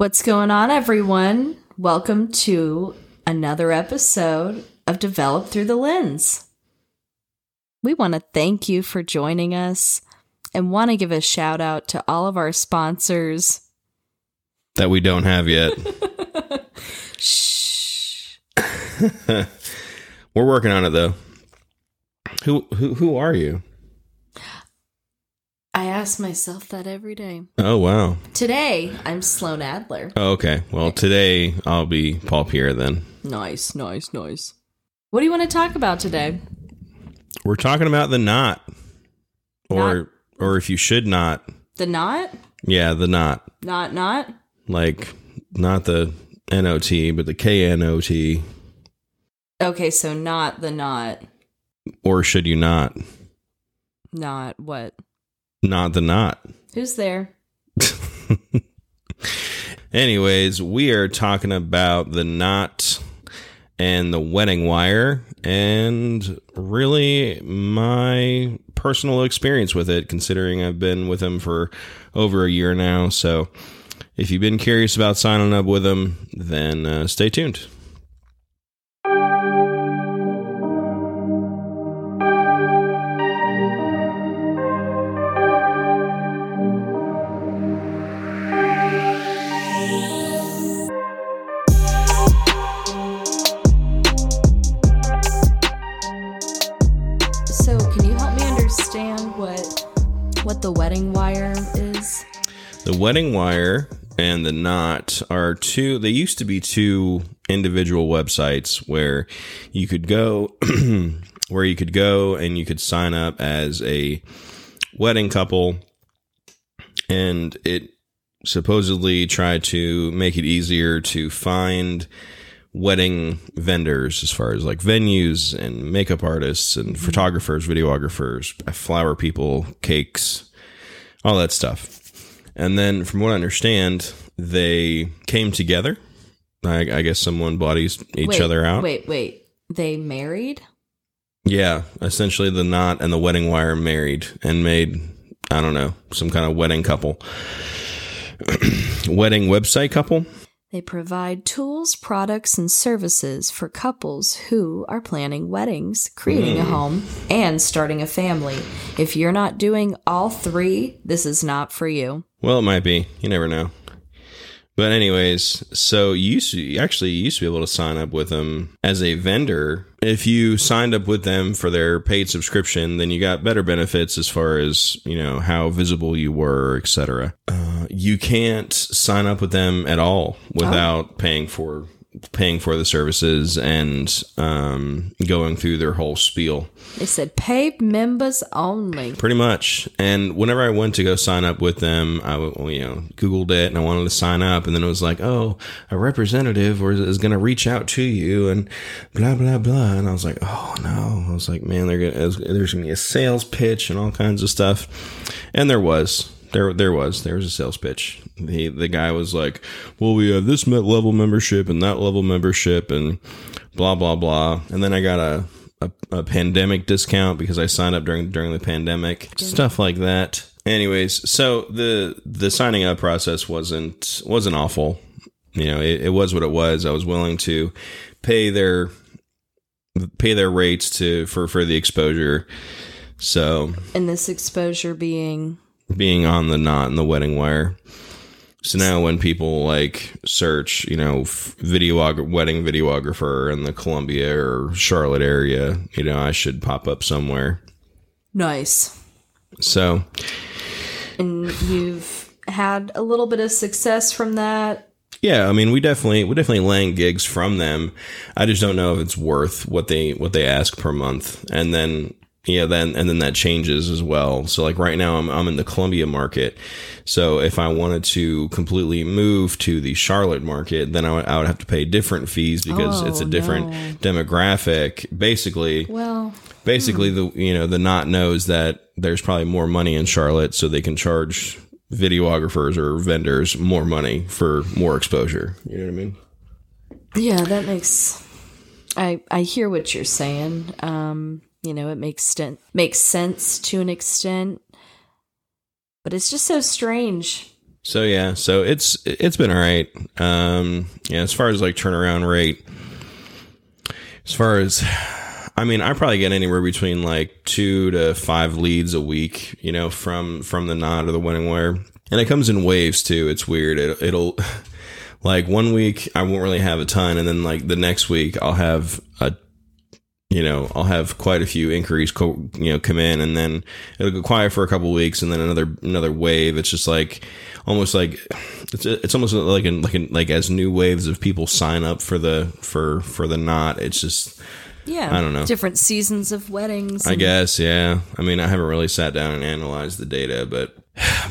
What's going on, everyone? Welcome to another episode of Develop Through the Lens. We want to thank you for joining us and want to give a shout out to all of our sponsors. That we don't have yet. Shh. We're working on it though. Who who who are you? I ask myself that every day. Oh wow. Today, I'm Sloan Adler. Oh, okay. Well, today I'll be Paul Pierre then. Nice, nice, nice. What do you want to talk about today? We're talking about the knot. Or Knot. or if you should not. The knot? Yeah, the knot. Not, not? Like not the NOT, but the KNOT. Okay, so not the knot. Or should you not? Not what? Not the knot. Who's there? Anyways, we are talking about the knot and the wedding wire and really my personal experience with it considering I've been with him for over a year now. So if you've been curious about signing up with him, then uh, stay tuned. Wedding wire is? The wedding wire and the knot are two, they used to be two individual websites where you could go, where you could go and you could sign up as a wedding couple and it supposedly tried to make it easier to find wedding vendors as far as like venues and makeup artists and photographers, videographers, flower people, cakes, all that stuff. And then, from what I understand, they came together. I, I guess someone bodies each, Wait, other out. Wait, wait. They married? Yeah, essentially, the knot and the wedding wire married and made I don't know some kind of wedding couple, wedding website couple. They provide tools, products, and services for couples who are planning weddings, creating a mm. home, and starting a family. If you're not doing all three, this is not for you. Well, it might be. You never know. But anyways, so you used to actually you used to be able to sign up with them as a vendor. If you signed up with them for their paid subscription, then you got better benefits as far as you know how visible you were, etc. Uh, you can't sign up with them at all without paying for paying for the services and um, going through their whole spiel. They said paid members only. Pretty much. And whenever I went to go sign up with them, I you know Googled it and I wanted to sign up, and then it was like, oh, a representative is going to reach out to you and blah blah blah. And I was like, oh no. I was like, man, they're gonna, there's going to be a sales pitch and all kinds of stuff. And there was. There, there was there was a sales pitch. The the guy was like, "Well, we have this level membership and that level membership and blah blah blah." And then I got a a, a pandemic discount because I signed up during during the pandemic, stuff like that. Anyways, so the the signing up process wasn't wasn't awful. You know, it, it was what it was. I was willing to pay their pay their rates to for for the exposure. So And this exposure being being on the knot and the wedding wire. So now when people like search, you know, f- video wedding videographer in the Columbia or Charlotte area, you know, I should pop up somewhere. nice. So And you've had a little bit of success from that. yeah, I mean, we definitely we definitely land gigs from them. I just don't know if it's worth what they what they ask per month, and then yeah, then and then that changes as well. So like right now, I'm I'm in the Columbia market. So if I wanted to completely move to the Charlotte market, then I would, I would have to pay different fees because it's a Oh, different no. demographic. Basically, Well, basically the you know the knot knows that there's probably more money in Charlotte, so they can charge videographers or vendors more money for more exposure. You know what I mean? yeah, that makes I I hear what you're saying. Um, you know, it makes makes sense to an extent, but it's just so strange So yeah, so it's it's been all right. Um, yeah, as far as like turnaround rate, as far as I mean, I probably get anywhere between like two to five leads a week, you know, from from the knot or the wedding wire, and it comes in waves too. It's weird. It, it'll like one week I won't really have a ton, and then like the next week I'll have a you know, I'll have quite a few inquiries, co- you know, come in, and then it'll go quiet for a couple weeks, and then another another wave. It's just like almost like it's it's almost like in, like in, like as new waves of people sign up for the for for the knot. It's just Yeah. I don't know. Different seasons of weddings. I guess, yeah. I mean, I haven't really sat down and analyzed the data, but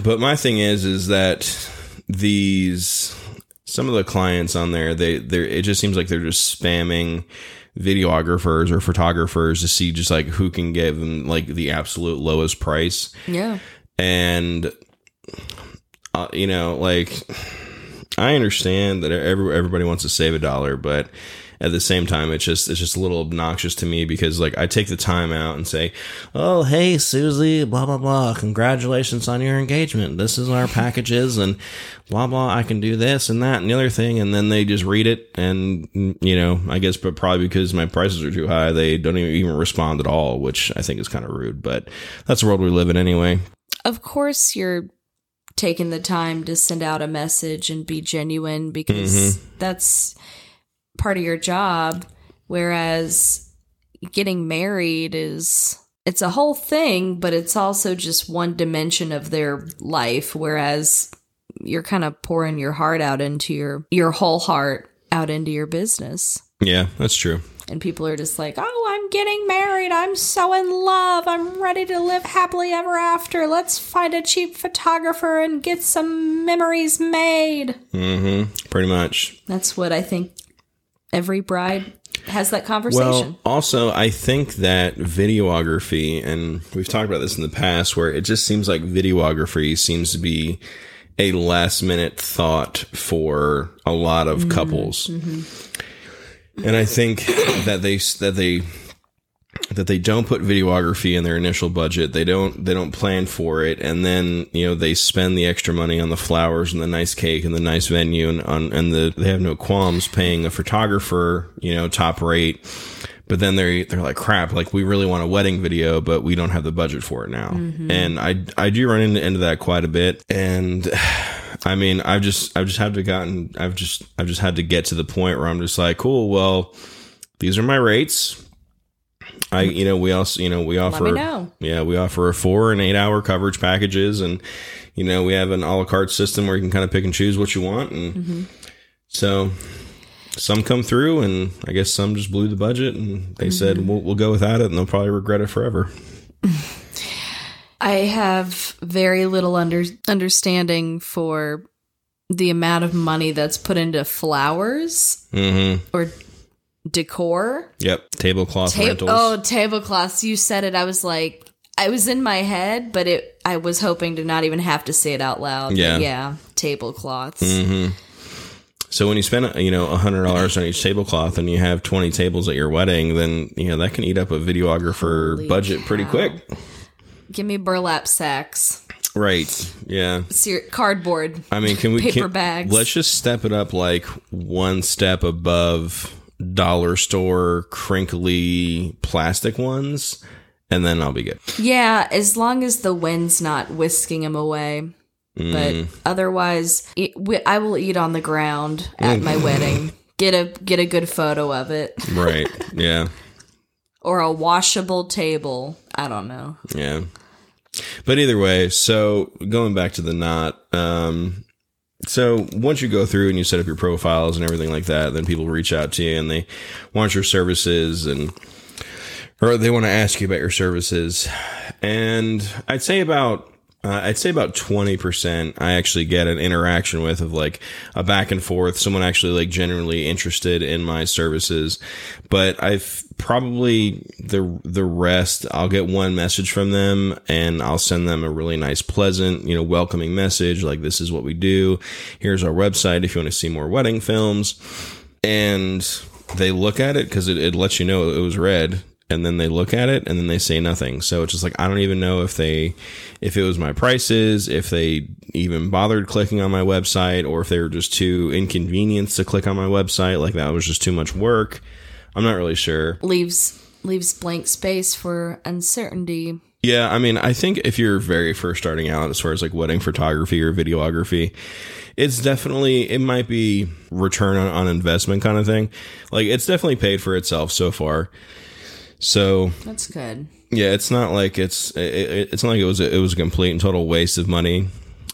but my thing is is that these some of the clients on there, they they it just seems like they're just spamming videographers or photographers to see just like who can give them like the absolute lowest price Yeah. and uh, you know like i understand that every, everybody wants to save a dollar but at the same time it's just it's just a little obnoxious to me because like i take the time out and say oh hey susie blah blah blah. Congratulations on your engagement. This is our packages and blah blah. I can do this and that and the other thing. And then they just read it and you know i guess but probably because my prices are too high they don't even, respond at all which i think is kind of rude but that's the world we live in anyway. Of course, you're taking the time to send out a message and be genuine because Mm-hmm. that's part of your job. Whereas getting married is it's a whole thing, but it's also just one dimension of their life. Whereas you're kind of pouring your heart out into your your whole heart out into your business. yeah that's true And people are just like, oh, I'm getting married. I'm so in love. I'm ready to live happily ever after. Let's find a cheap photographer and get some memories made. Mm-hmm. Pretty much. That's what I think every bride has that conversation. Well, also, I think that videography, and we've talked about this in the past, where it just seems like videography seems to be a last minute thought for a lot of mm-hmm. couples. Mm-hmm. And I think that they that they that they don't put videography in their initial budget. They don't they don't plan for it, and then you know they spend the extra money on the flowers and the nice cake and the nice venue, and on and the they have no qualms paying a photographer, you know, top rate. But then they're they're like crap. Like we really want a wedding video, but we don't have the budget for it now. Mm-hmm. And I I do run into, into that quite a bit. And I mean, I've just I've just had to gotten I've just I've just had to get to the point where I'm just like, cool. Well, these are my rates. I you know we also you know we offer know. yeah we offer a four and eight hour coverage packages and you know we have an a la carte system where you can kind of pick and choose what you want and so some come through and I guess some just blew the budget and they said we'll, we'll go without it and they'll probably regret it forever. I have very little under understanding for the amount of money that's put into flowers Mm-hmm. or decor. Yep. Tablecloth Ta- rentals. oh, tablecloths. You said it. I was like, I was in my head, but it. I was hoping to not even have to say it out loud. but Yeah. yeah, tablecloths. Mm-hmm. So when you spend you know a hundred dollars on each tablecloth and you have twenty tables at your wedding, then you know that can eat up a videographer Holy budget pretty quick. Give me burlap sacks, Right. Yeah. Ser- cardboard. I mean, can we Paper can, bags. Let's just step it up like one step above dollar store crinkly plastic ones, and then I'll be good. Yeah, as long as the wind's not whisking them away. Mm. But otherwise, it, we, I will eat on the ground at my wedding. Get a get a good photo of it, Right. Yeah. or a washable table. I don't know. Yeah. But either way, so going back to the knot, um, so once you go through and you set up your profiles and everything like that, then people reach out to you and they want your services and or they want to ask you about your services. And I'd say about uh, I'd say about 20% I actually get an interaction with of like a back and forth, someone actually like genuinely interested in my services. But I've probably the, the rest, I'll get one message from them and I'll send them a really nice, pleasant, you know, welcoming message. Like, this is what we do. Here's our website if you want to see more wedding films. And they look at it because it, it lets you know it was read and then they look at it and then they say nothing. So it's just like I don't even know if they if it was my prices, if they even bothered clicking on my website or if they were just too inconvenienced to click on my website, like that was just too much work. I'm not really sure. Leaves leaves blank space for uncertainty. Yeah, I mean, I think if you're very first starting out as far as like wedding photography or videography, it's definitely it might be return on, on investment kind of thing. Like it's definitely paid for itself so far. So That's good. yeah, it's not like it's it, it's not like it was a, it was a complete and total waste of money.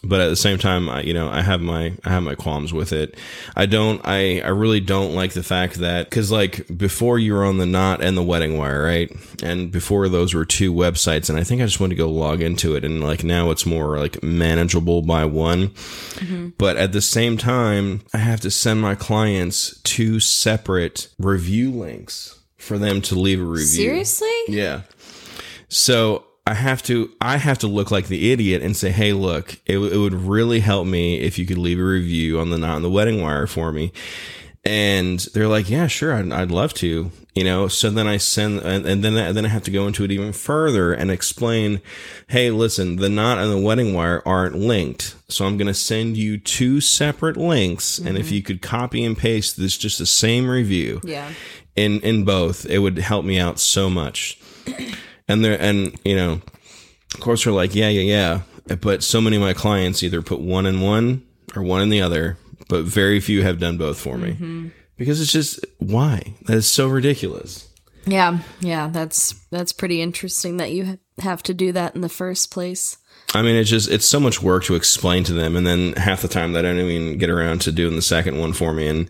But at the same time, I, you know, I have my I have my qualms with it. I don't I I really don't like the fact that because like before you were on the Knot and the Wedding Wire, right? And before those were two websites, and I think I just wanted to go log into it, and like now it's more like manageable by one. Mm-hmm. But at the same time, I have to send my clients two separate review links for them to leave a review. Seriously? Yeah. So I have to I have to look like the idiot and say, "Hey, look, it, it would really help me if you could leave a review on the knot on the wedding wire for me." And they're like, "Yeah, sure, I'd, I'd love to." You know, so then I send, and, and then I, then I have to go into it even further and explain, "Hey, listen, the knot and the wedding wire aren't linked, so I'm going to send you two separate links, and if mm-hmm. you could copy and paste this, just the same review, Yeah. In in both it would help me out so much and they're and you know of course they're like yeah yeah yeah but so many of my clients either put one in one or one in the other but very few have done both for me mm-hmm. because it's just why that is so ridiculous Yeah. Yeah. That's that's pretty interesting that you have to do that in the first place. I mean, it's just it's so much work to explain to them, and then half the time they don't even get around to doing the second one for me, and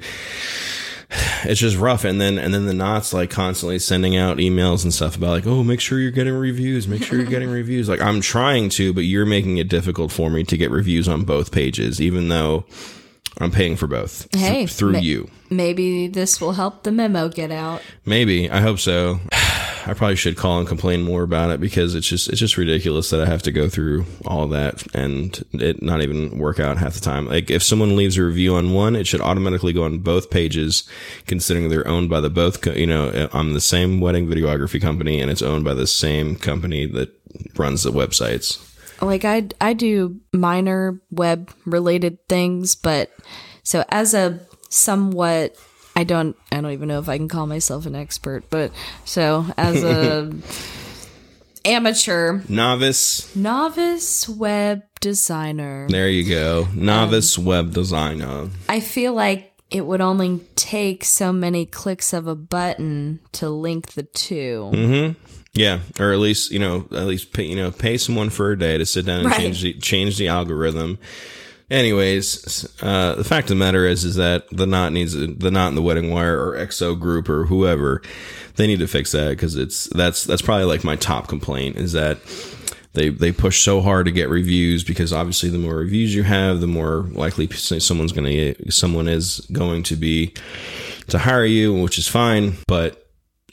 it's just rough. And then and then the knots like constantly sending out emails and stuff about like, oh, make sure you're getting reviews, make sure you're getting reviews. Like I'm trying to, but you're making it difficult for me to get reviews on both pages, even though I'm paying for both th- Hey, through ma- you. Maybe this will help the memo get out. Maybe I hope so. I probably should call and complain more about it because it's just it's just ridiculous that I have to go through all that and it not even work out half the time. Like if someone leaves a review on one, it should automatically go on both pages, considering they're owned by the both. Co- you know, I'm the same wedding videography company and it's owned by the same company that runs the websites. like I I do minor web related things, but so as a somewhat I don't I don't even know if I can call myself an expert, but so as a amateur Novice, novice web designer, there you go. Novice um, web designer. I feel like it would only take so many clicks of a button to link the 2 mm-hmm. Yeah, or at least you know, at least pay, you know, pay someone for a day to sit down and Right. change the change the algorithm. Anyways, uh, the fact of the matter is, is that the knot needs the knot in the wedding wire or XO group or whoever, they need to fix that because it's that's that's probably like my top complaint is that they they push so hard to get reviews because obviously the more reviews you have, the more likely someone's going to someone is going to be to hire you, which is fine, but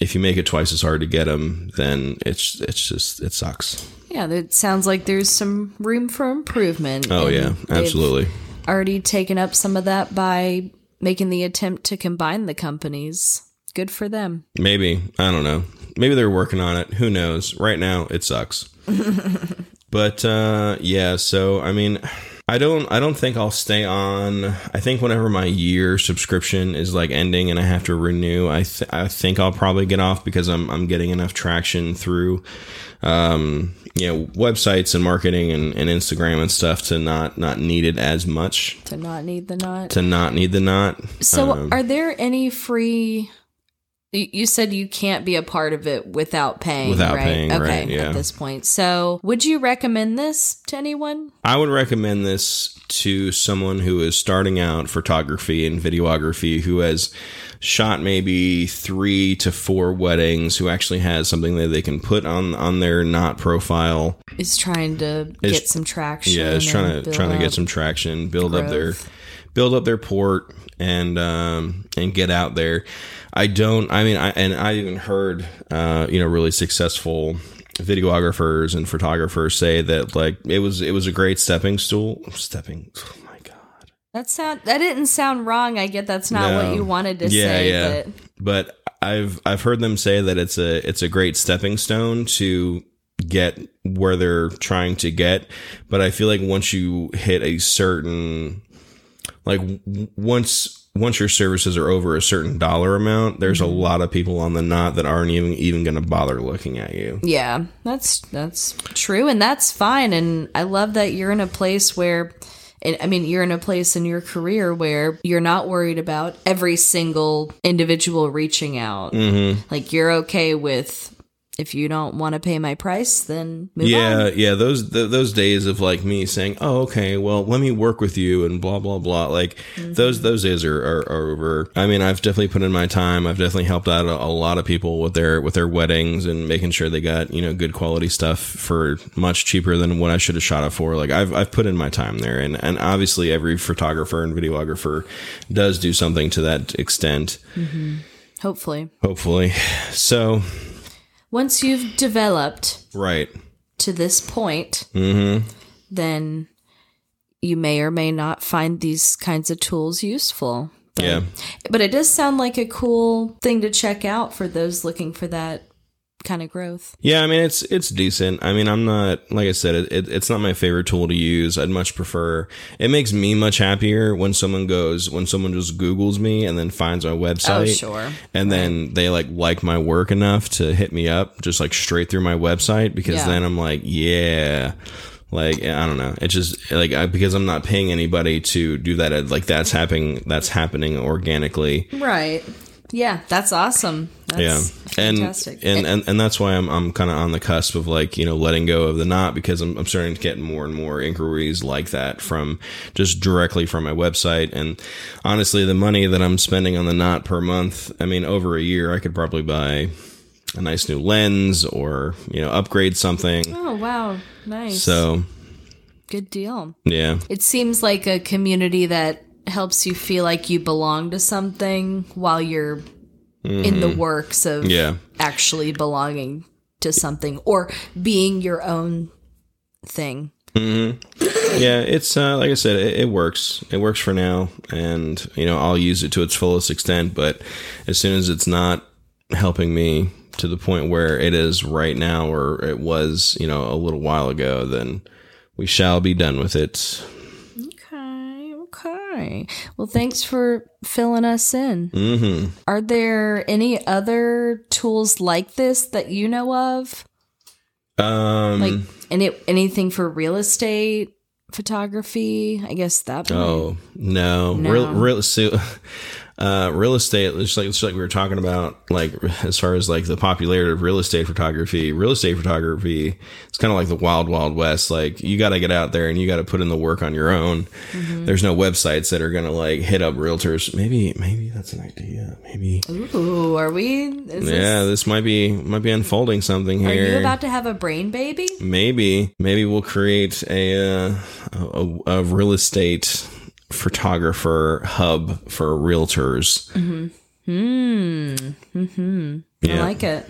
if you make it twice as hard to get them, then it's it's just it sucks. Yeah, it sounds like there's some room for improvement. Oh yeah, absolutely. Already taken up some of that by making the attempt to combine the companies. Good for them. Maybe I don't know. Maybe they're working on it. Who knows? Right now, it sucks. but uh, yeah, so I mean, I don't. I don't think I'll stay on. I think whenever my year subscription is like ending and I have to renew, I th- I think I'll probably get off because I'm I'm getting enough traction through, um, you know, websites and marketing and, and Instagram and stuff to not not need it as much To not need the knot. to not need the knot. So, Um, are there any free? You said you can't be a part of it without paying. Without right? paying, okay, right, yeah. At this point, so would you recommend this to anyone? I would recommend this to someone who is starting out photography and videography who has shot maybe three to four weddings who actually has something that they can put on on their knot profile Is trying to Is- get some traction. yeah is trying to trying to get some traction build up their growth. Build up their port and um and get out there i don't i mean i and i even heard uh you know really successful videographers and photographers say that like it was it was a great stepping stool stepping oh my god That sound that didn't sound wrong. I get that's not No. what you wanted to Yeah, say, yeah. but but I've I've heard them say that it's a it's a great stepping stone to get where they're trying to get, but I feel like once you hit a certain like w- once once your services are over a certain dollar amount, there's a lot of people on the knot that aren't even even going to bother looking at you. Yeah, that's that's true, and that's fine. And I love that you're in a place where, and I mean, you're in a place in your career where you're not worried about every single individual reaching out. Mm-hmm. Like you're okay with if you don't want to pay my price, then move Yeah, on. yeah. Those th- those days of like me saying, "Oh, okay, well, let me work with you," and blah blah blah. Like mm-hmm. those those days are, are, are over. I mean, I've definitely put in my time. I've definitely helped out a, a lot of people with their with their weddings and making sure they got you know good quality stuff for much cheaper than what I should have shot it for. Like I've I've put in my time there, and and obviously every photographer and videographer does do something to that extent. Mm-hmm. Hopefully, Hopefully, so once you've developed right. to this point, Mm-hmm. then you may or may not find these kinds of tools useful. But, Yeah. But it does sound like a cool thing to check out for those looking for that kind of growth. Yeah, I mean it's it's decent. I mean I'm not like I said it, it, it's not my favorite tool to use. I'd much prefer. It makes me much happier when someone goes when someone just Google's me and then finds my oh, website. Oh, sure. And then they like like my work enough to hit me up just like straight through my website because Yeah. then I'm like yeah. Like I don't know, it's just like I, because I'm not paying anybody to do that. Like that's happening. That's happening organically. Right. Yeah, that's awesome. That's yeah and, fantastic. and and and that's why i'm i'm kind of on the cusp of like you know letting go of the knot because I'm, I'm starting to get more and more inquiries like that from just directly from my website and honestly the money that i'm spending on the knot per month i mean over a year i could probably buy a nice new lens or you know upgrade something oh, wow. Nice. so Good deal. yeah It seems like a community that helps you feel like you belong to something while you're in the works of Mm-hmm. yeah actually belonging to something or being your own thing. yeah it's uh, like i said it, it works it works for now and you know i'll use it to its fullest extent but as soon as it's not helping me to the point where it is right now or it was you know a little while ago then we shall be done with it okay. Well, thanks for filling us in. hmm Are there any other tools like this that you know of? um Like any anything for real estate, photography? I guess that. might- Oh no, No. real real so, uh, real estate. Just like just like we were talking about, like as far as like the popularity of real estate photography. Real estate photography it's kind of like the wild wild west. Like you got to get out there and you got to put in the work on your own. Mm-hmm. There's no websites that are gonna like hit up realtors. Maybe maybe that's an idea. Maybe Ooh, are we? Yeah, this, might be might be unfolding something here. are you about to have a brain baby? maybe maybe we'll create a uh, a, a real estate photographer hub for realtors Hmm. Hmm. I like it.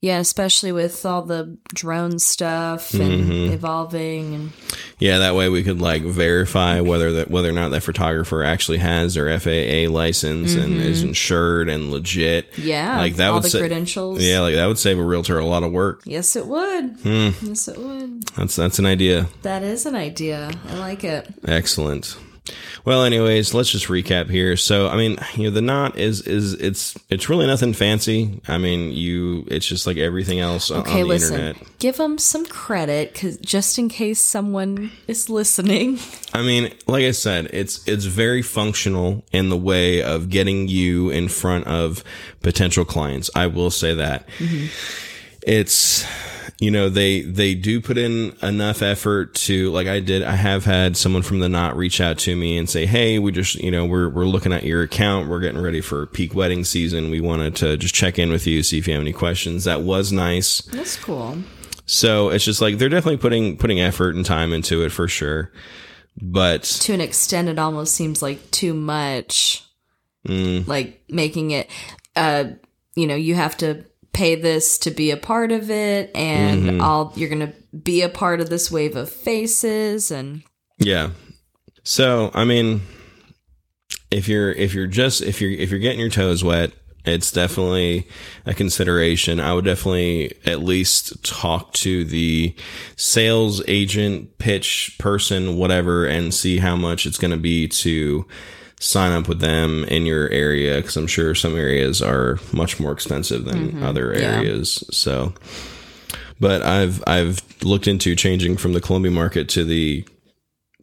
Yeah, especially with all the drone stuff and Mm-hmm. evolving and yeah that way we could like verify whether that whether or not that photographer actually has their faa license and is insured and legit Mm-hmm. yeah, like that all would the sa- credentials. yeah like that would save a realtor a lot of work Yes, it would. Hmm. Yes, it would. that's that's an idea That is an idea. I like it. Excellent. Well, anyways, let's just recap here. So, I mean, you know, the knot is is it's it's really nothing fancy. I mean, you it's just like everything else on, Okay, on the listen. internet. Give them some credit, cause just in case someone is listening. I mean, like I said, it's it's very functional in the way of getting you in front of potential clients. I will say that. Mm-hmm. It's you know, they they do put in enough effort to like I did I have had someone from the knot reach out to me and say, "Hey, we just, you know, we're we're looking at your account. We're getting ready for peak wedding season. We wanted to just check in with you, see if you have any questions." That was nice. That's cool. So, it's just like they're definitely putting putting effort and time into it for sure. But To an extent, it almost seems like too much. mm, Like making it, uh, you know, you have to pay this to be a part of it, and Mm-hmm. all you're gonna be a part of this wave of faces, and Yeah. So, I mean, if you're if you're just if you're if you're getting your toes wet, It's definitely a consideration. I would definitely at least talk to the sales agent, pitch person, whatever, and see how much it's going to be to sign up with them in your area. Cause I'm sure some areas are much more expensive than other Yeah. areas. So, but I've, I've looked into changing from the Columbia market to the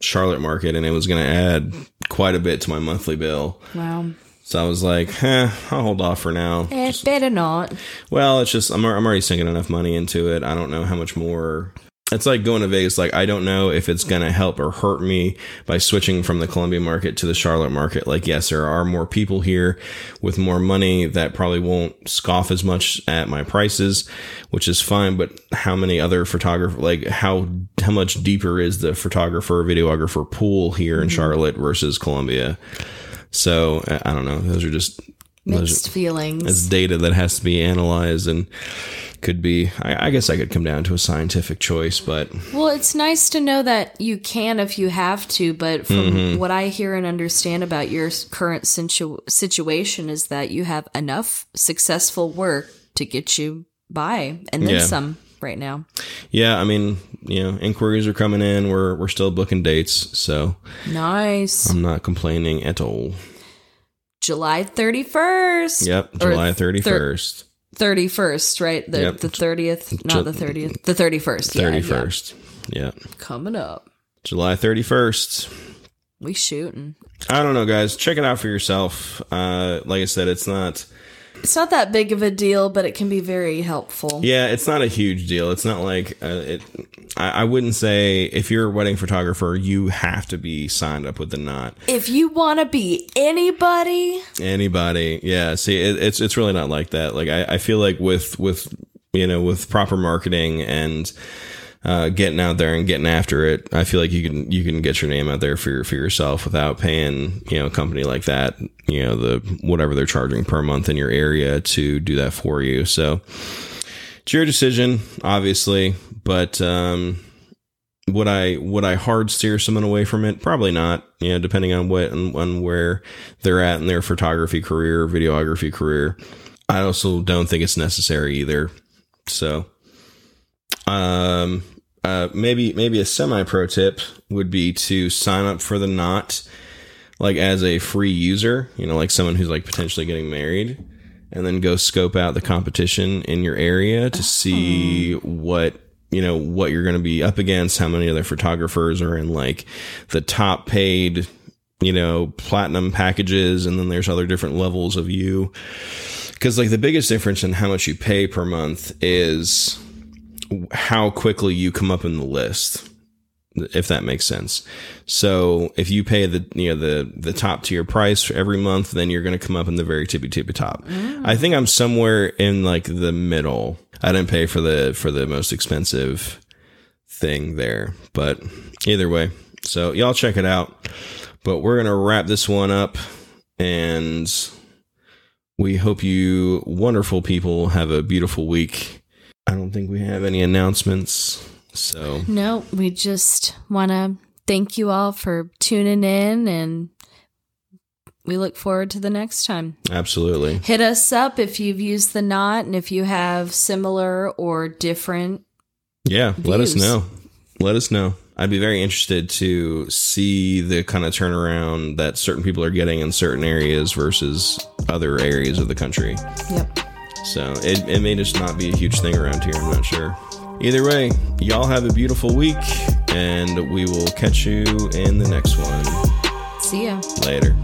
Charlotte market and it was going to add quite a bit to my monthly bill. Wow. So I was like, eh, I'll hold off for now. Eh, better not. Well, it's just I'm, I'm already sinking enough money into it. I don't know how much more. It's like going to Vegas. Like I don't know if it's gonna help or hurt me by switching from the Columbia market to the Charlotte market. Like yes, there are more people here with more money that probably won't scoff as much at my prices, which is fine. But how many other photographer like how how much deeper is the photographer videographer pool here in mm-hmm. Charlotte versus Columbia? So I don't know. Those are just Mixed feelings. it's data that has to be analyzed and could be I, I guess i could come down to a scientific choice but Well, it's nice to know that you can if you have to, but from Mm-hmm. what I hear and understand about your current situ- situation is that you have enough successful work to get you by and then Yeah. some right now. yeah i mean you know inquiries are coming in we're we're still booking dates so Nice. i'm not complaining at all July 31st. yep july thir- 31st 31st, right? The Yep. the 30th, not Ju- the 30th. The 31st. yeah, yeah. 31st yeah Coming up. july 31st We shooting. i don't know guys check it out for yourself uh like i said it's not It's not that big of a deal, but it can be very helpful. Yeah, it's not a huge deal. It's not like uh, it. I, I wouldn't say if you're a wedding photographer, you have to be signed up with the knot. If you want to be anybody, Anybody, yeah. See, it, it's it's really not like that. Like I, I feel like with with you know with proper marketing and uh, getting out there and getting after it, I feel like you can you can get your name out there for for yourself without paying you know a company like that you know the whatever they're charging per month in your area to do that for you. So it's your decision, obviously, but um, would I would I hard steer someone away from it? Probably not. You know, depending on what and on where they're at in their photography career, videography career. I also don't think it's necessary either. So, um, uh, maybe maybe a semi pro tip would be to sign up for the knot, like as a free user. You know, like someone who's like potentially getting married, and then go scope out the competition in your area to see what you know what you're going to be up against how many other photographers are in like the top paid you know platinum packages and then there's other different levels of you because like the biggest difference in how much you pay per month is how quickly you come up in the list if that makes sense. So if you pay the you know the the top tier price for every month then you're going to come up in the very tippy tippy top. Mm. I think i'm somewhere in like the middle. I didn't pay for the for the most expensive thing there but either way. So y'all check it out. But we're going to wrap this one up and we hope you wonderful people have a beautiful week i don't think we have any announcements so no, we just want to thank you all for tuning in and we look forward to the next time. absolutely Hit us up if you've used the knot and if you have similar or different. Yeah, let us know. Let us know. I'd be very interested to see the kind of turnaround that certain people are getting in certain areas versus other areas of the country. Yep. So it, it may just not be a huge thing around here. I'm not sure. Either way, y'all have a beautiful week, and we will catch you in the next one. See ya. Later.